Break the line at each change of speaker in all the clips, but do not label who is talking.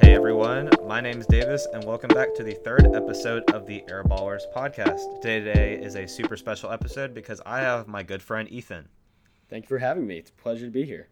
Hey everyone, my name is Davis, and welcome back to the third episode of the Airballers podcast. Today is a super special episode because I have my good friend Ethan.
Thank you for having me. It's a pleasure to be here.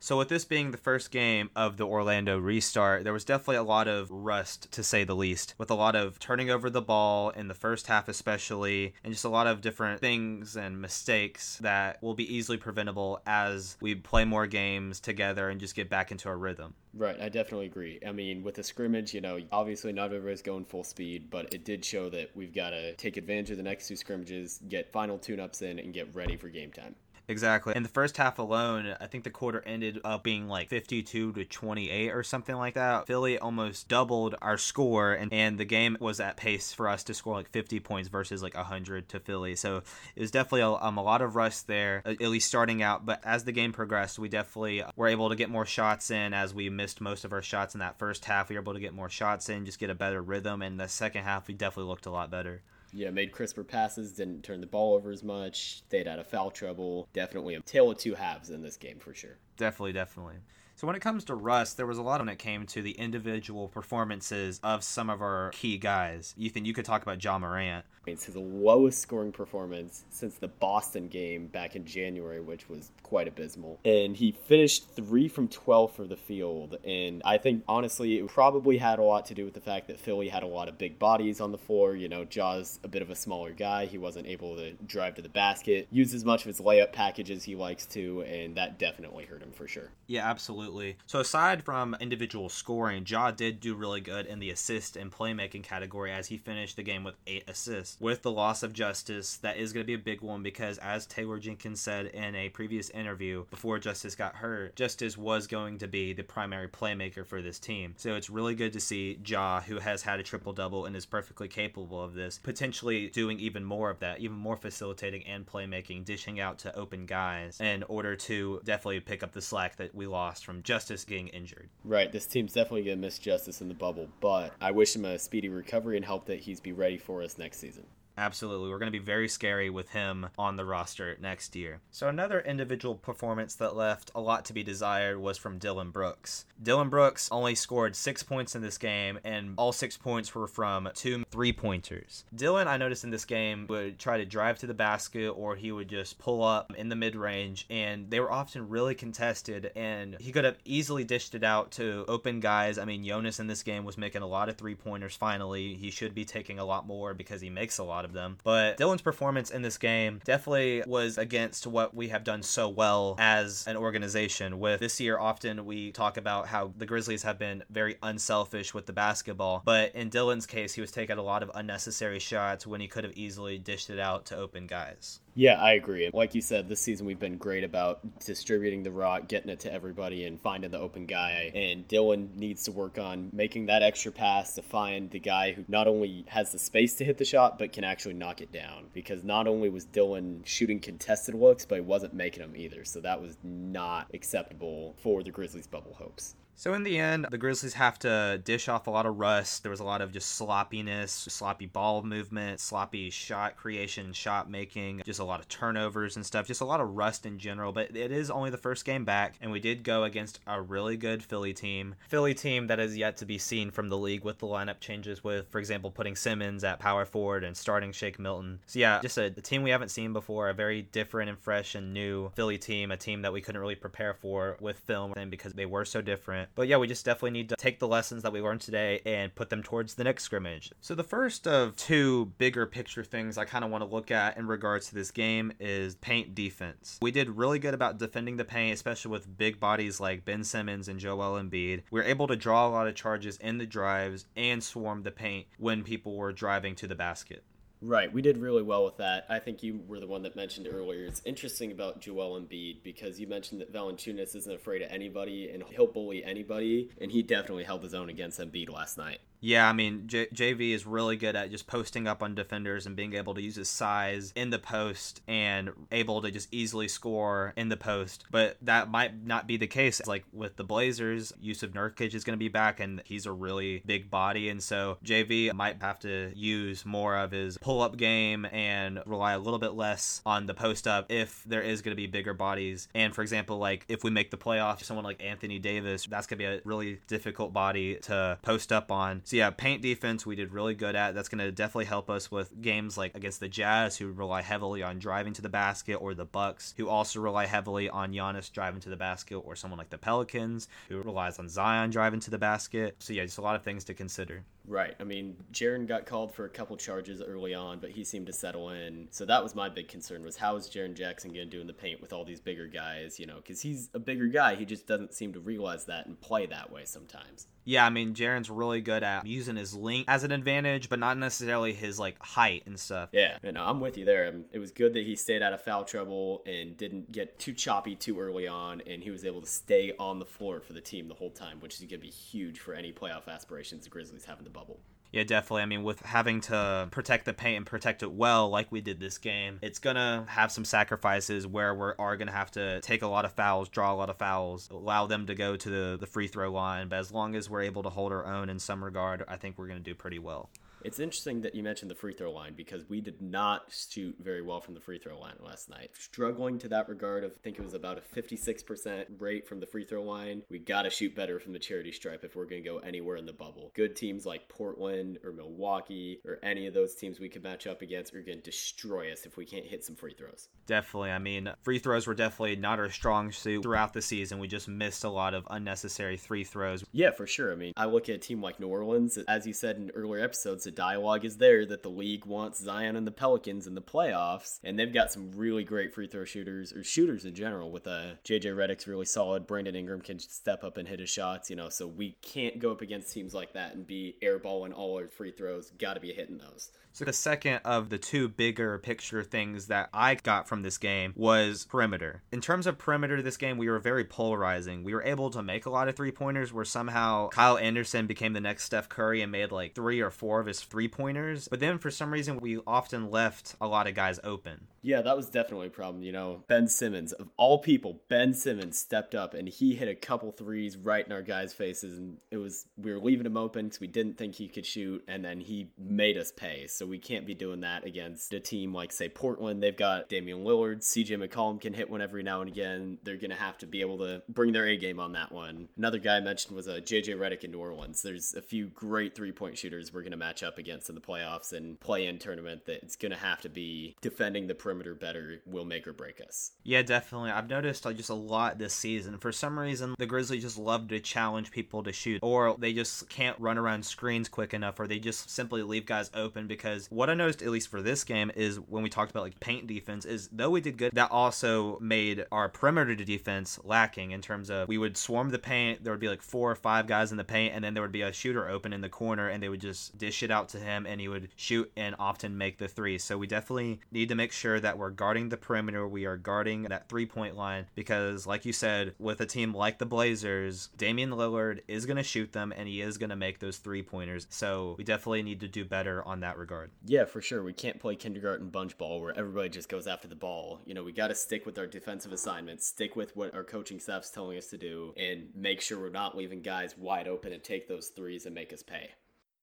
So, with this being the first game of the Orlando restart, there was definitely a lot of rust, to say the least, with a lot of turning over the ball in the first half, especially, and just a lot of different things and mistakes that will be easily preventable as we play more games together and just get back into our rhythm.
Right, I definitely agree. I mean, with the scrimmage, you know, obviously not everybody's going full speed, but it did show that we've got to take advantage of the next two scrimmages, get final tune ups in, and get ready for game time.
Exactly. In the first half alone, I think the quarter ended up being like 52 to 28 or something like that. Philly almost doubled our score, and, and the game was at pace for us to score like 50 points versus like 100 to Philly. So it was definitely a, um, a lot of rust there, at least starting out. But as the game progressed, we definitely were able to get more shots in as we missed most of our shots in that first half. We were able to get more shots in, just get a better rhythm. And the second half, we definitely looked a lot better
yeah, made crisper passes, didn't turn the ball over as much, stayed out of foul trouble. Definitely a tale of two halves in this game for sure.
Definitely, definitely. So when it comes to Rust, there was a lot when it came to the individual performances of some of our key guys. Ethan, you could talk about Ja Morant.
It's his lowest scoring performance since the Boston game back in January, which was quite abysmal. And he finished three from 12 for the field. And I think, honestly, it probably had a lot to do with the fact that Philly had a lot of big bodies on the floor. You know, Ja's a bit of a smaller guy. He wasn't able to drive to the basket, use as much of his layup package as he likes to. And that definitely hurt him for sure.
Yeah, absolutely. So aside from individual scoring, Ja did do really good in the assist and playmaking category as he finished the game with eight assists with the loss of Justice, that is going to be a big one because, as Taylor Jenkins said in a previous interview before Justice got hurt, Justice was going to be the primary playmaker for this team. So it's really good to see Ja, who has had a triple double and is perfectly capable of this, potentially doing even more of that, even more facilitating and playmaking, dishing out to open guys in order to definitely pick up the slack that we lost from Justice getting injured.
Right, this team's definitely going to miss Justice in the bubble, but I wish him a speedy recovery and hope that he's be ready for us next season.
Absolutely. We're going to be very scary with him on the roster next year. So, another individual performance that left a lot to be desired was from Dillon Brooks. Dillon Brooks only scored six points in this game, and all six points were from two three pointers. Dillon, I noticed in this game, would try to drive to the basket or he would just pull up in the mid range, and they were often really contested, and he could have easily dished it out to open guys. I mean, Jonas in this game was making a lot of three pointers finally. He should be taking a lot more because he makes a lot of of them. But Dillon's performance in this game definitely was against what we have done so well as an organization. With this year, often we talk about how the Grizzlies have been very unselfish with the basketball, but in Dillon's case, he was taking a lot of unnecessary shots when he could have easily dished it out to open guys.
Yeah, I agree. Like you said, this season we've been great about distributing the rock, getting it to everybody, and finding the open guy. And Dillon needs to work on making that extra pass to find the guy who not only has the space to hit the shot, but can actually knock it down. Because not only was Dillon shooting contested looks, but he wasn't making them either. So that was not acceptable for the Grizzlies' bubble hopes.
So in the end, the Grizzlies have to dish off a lot of rust. There was a lot of just sloppiness, sloppy ball movement, sloppy shot creation, shot making, just a lot of turnovers and stuff. Just a lot of rust in general. But it is only the first game back, and we did go against a really good Philly team. Philly team that is yet to be seen from the league with the lineup changes with, for example, putting Simmons at power forward and starting Shake Milton. So yeah, just a, a team we haven't seen before, a very different and fresh and new Philly team, a team that we couldn't really prepare for with film because they were so different. But yeah, we just definitely need to take the lessons that we learned today and put them towards the next scrimmage. So the first of two bigger picture things I kind of want to look at in regards to this game is paint defense. We did really good about defending the paint, especially with big bodies like Ben Simmons and Joel Embiid. We were able to draw a lot of charges in the drives and swarm the paint when people were driving to the basket.
Right, we did really well with that. I think you were the one that mentioned earlier. It's interesting about Joel Embiid because you mentioned that Valanciunas isn't afraid of anybody and he'll bully anybody, and he definitely held his own against Embiid last night.
Yeah, I mean, J- JV is really good at just posting up on defenders and being able to use his size in the post and able to just easily score in the post. But that might not be the case. Like with the Blazers, Jusuf Nurkic is going to be back and he's a really big body. And so JV might have to use more of his pull up game and rely a little bit less on the post up if there is going to be bigger bodies. And for example, like if we make the playoffs, someone like Anthony Davis, that's going to be a really difficult body to post up on. So yeah, paint defense we did really good at. That's going to definitely help us with games like against the Jazz, who rely heavily on driving to the basket, or the Bucks, who also rely heavily on Giannis driving to the basket, or someone like the Pelicans, who relies on Zion driving to the basket. So yeah, just a lot of things to consider.
Right. I mean, Jaren got called for a couple charges early on, but he seemed to settle in. So that was my big concern was how is Jaren Jackson going to do in the paint with all these bigger guys, you know, because he's a bigger guy. He just doesn't seem to realize that and play that way sometimes.
Yeah, I mean, Jaren's really good at using his length as an advantage, but not necessarily his like height and stuff.
Yeah, no, I'm with you there. Um, it was good that he stayed out of foul trouble and didn't get too choppy too early on, and he was able to stay on the floor for the team the whole time, which is going to be huge for any playoff aspirations the Grizzlies have in the bubble.
Yeah, definitely. I mean, with having to protect the paint and protect it well, like we did this game, it's gonna have some sacrifices where we are gonna have to take a lot of fouls, draw a lot of fouls, allow them to go to the, the free throw line. But as long as we're able to hold our own in some regard, I think we're gonna do pretty well.
It's interesting that you mentioned the free throw line because we did not shoot very well from the free throw line last night. Struggling to that regard of I think it was about a 56% rate from the free throw line. We got to shoot better from the charity stripe if we're going to go anywhere in the bubble. Good teams like Portland or Milwaukee or any of those teams we could match up against are going to destroy us if we can't hit some free throws.
Definitely. I mean, free throws were definitely not our strong suit throughout the season. We just missed a lot of unnecessary free throws.
Yeah, for sure. I mean, I look at a team like New Orleans, as you said in earlier episodes, the dialogue is there that the league wants Zion and the Pelicans in the playoffs, and they've got some really great free throw shooters or shooters in general. With uh, JJ Redick's really solid, Brandon Ingram can step up and hit his shots, you know. So we can't go up against teams like that and be airballing all our free throws. Got to be hitting those.
So the second of the two bigger picture things that I got from this game was perimeter. In terms of perimeter this game, we were very polarizing. We were able to make a lot of three pointers where somehow Kyle Anderson became the next Steph Curry and made like three or four of his three pointers. But then for some reason we often left a lot of guys open.
Yeah, that was definitely a problem. You know, Ben Simmons, of all people, Ben Simmons stepped up and he hit a couple threes right in our guys' faces. And it was, we were leaving him open because we didn't think he could shoot. And then he made us pay. So we can't be doing that against a team like, say, Portland. They've got Damian Lillard, CJ McCollum can hit one every now and again. They're going to have to be able to bring their A game on that one. Another guy I mentioned was a uh, JJ Redick in New Orleans. There's a few great three point shooters we're going to match up against in the playoffs and play in tournament that it's going to have to be defending the perimeter better will make or break us.
Yeah, definitely. I've noticed just a lot this season. For some reason, the Grizzlies just love to challenge people to shoot, or they just can't run around screens quick enough, or they just simply leave guys open because what I noticed, at least for this game, is when we talked about like paint defense, is though we did good, that also made our perimeter defense lacking in terms of we would swarm the paint, there would be like four or five guys in the paint, and then there would be a shooter open in the corner, and they would just dish it out to him, and he would shoot and often make the three. So we definitely need to make sure that we're guarding the perimeter, we are guarding that three point line, because like you said, with a team like the Blazers, Damian Lillard is going to shoot them, and he is going to make those three pointers. So we definitely need to do better on that regard.
Yeah, for sure. We can't play kindergarten bunch ball where everybody just goes after the ball. You know, we got to stick with our defensive assignments, stick with what our coaching staff's telling us to do, and make sure we're not leaving guys wide open and take those threes and make us pay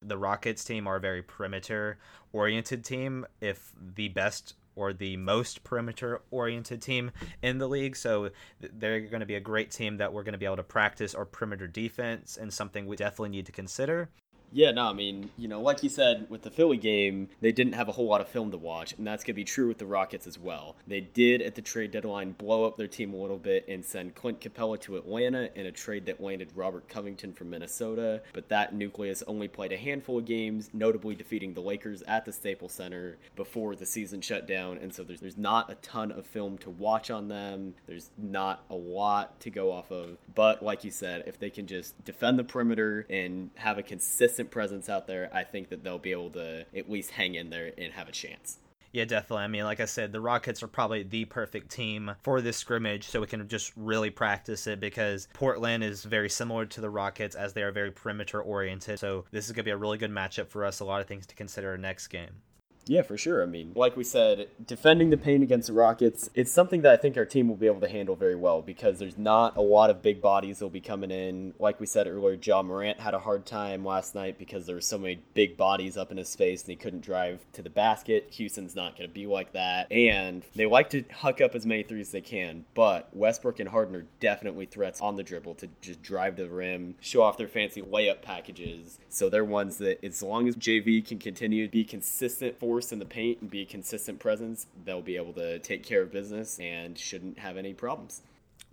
the Rockets team are a very perimeter oriented team, if the best or the most perimeter oriented team in the league. So they're going to be a great team that we're going to be able to practice our perimeter defense and something we definitely need to consider.
Yeah, no, I mean, you know, like you said, with the Philly game, they didn't have a whole lot of film to watch, and that's going to be true with the Rockets as well. They did, at the trade deadline, blow up their team a little bit and send Clint Capela to Atlanta in a trade that landed Robert Covington from Minnesota, but that nucleus only played a handful of games, notably defeating the Lakers at the Staples Center before the season shut down, and so there's, there's not a ton of film to watch on them. There's not a lot to go off of, but like you said, if they can just defend the perimeter and have a consistent presence out there, I think that they'll be able to at least hang in there and have a chance.
Yeah, definitely. I mean, like I said, the Rockets are probably the perfect team for this scrimmage, so we can just really practice it because Portland is very similar to the Rockets as they are very perimeter oriented. So this is going to be a really good matchup for us. A lot of things to consider next game.
Yeah, for sure. I mean, like we said, defending the paint against the Rockets, it's something that I think our team will be able to handle very well because there's not a lot of big bodies that will be coming in. Like we said earlier, Ja Morant had a hard time last night because there were so many big bodies up in his face and he couldn't drive to the basket. Houston's not going to be like that. And they like to huck up as many threes as they can, but Westbrook and Harden are definitely threats on the dribble to just drive to the rim, show off their fancy layup packages. So they're ones that, as long as JV can continue to be consistent for force in the paint and be a consistent presence, they'll be able to take care of business and shouldn't have any problems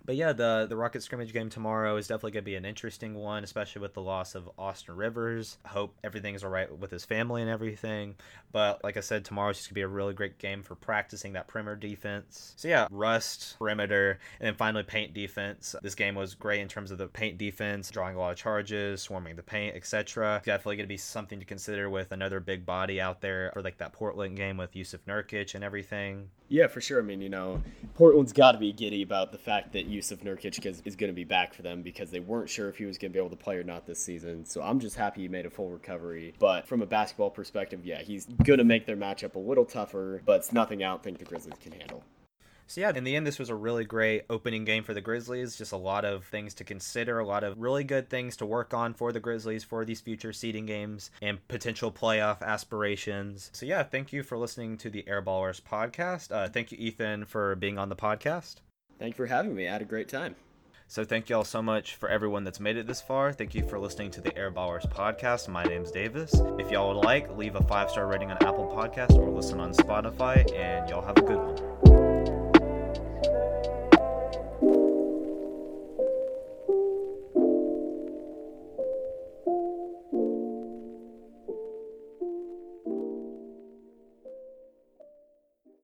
but yeah, the the Rocket scrimmage game tomorrow is definitely going to be an interesting one, especially with the loss of Austin Rivers. Hope everything's all right with his family and everything. But like I said, tomorrow's just going to be a really great game for practicing that perimeter defense. So yeah, rust, perimeter, and then finally paint defense. This game was great in terms of the paint defense, drawing a lot of charges, swarming the paint, etc. Definitely going to be something to consider with another big body out there for like that Portland game with Jusuf Nurkic and everything.
Yeah, for sure. I mean, you know, Portland's got to be giddy about the fact that Jusuf Nurkic is, is going to be back for them because they weren't sure if he was going to be able to play or not this season. So I'm just happy he made a full recovery. But from a basketball perspective, yeah, he's going to make their matchup a little tougher, but it's nothing I don't think the Grizzlies can handle.
So yeah, in the end, this was a really great opening game for the Grizzlies. Just a lot of things to consider, a lot of really good things to work on for the Grizzlies for these future seeding games and potential playoff aspirations. So yeah, thank you for listening to the Airballers podcast. Uh, thank you, Ethan, for being on the podcast.
Thank you for having me. I had a great time.
So thank you all so much for everyone that's made it this far. Thank you for listening to the Airballers podcast. My name's Davis. If y'all would like, leave a five star rating on Apple Podcast or listen on Spotify, and y'all have a good one.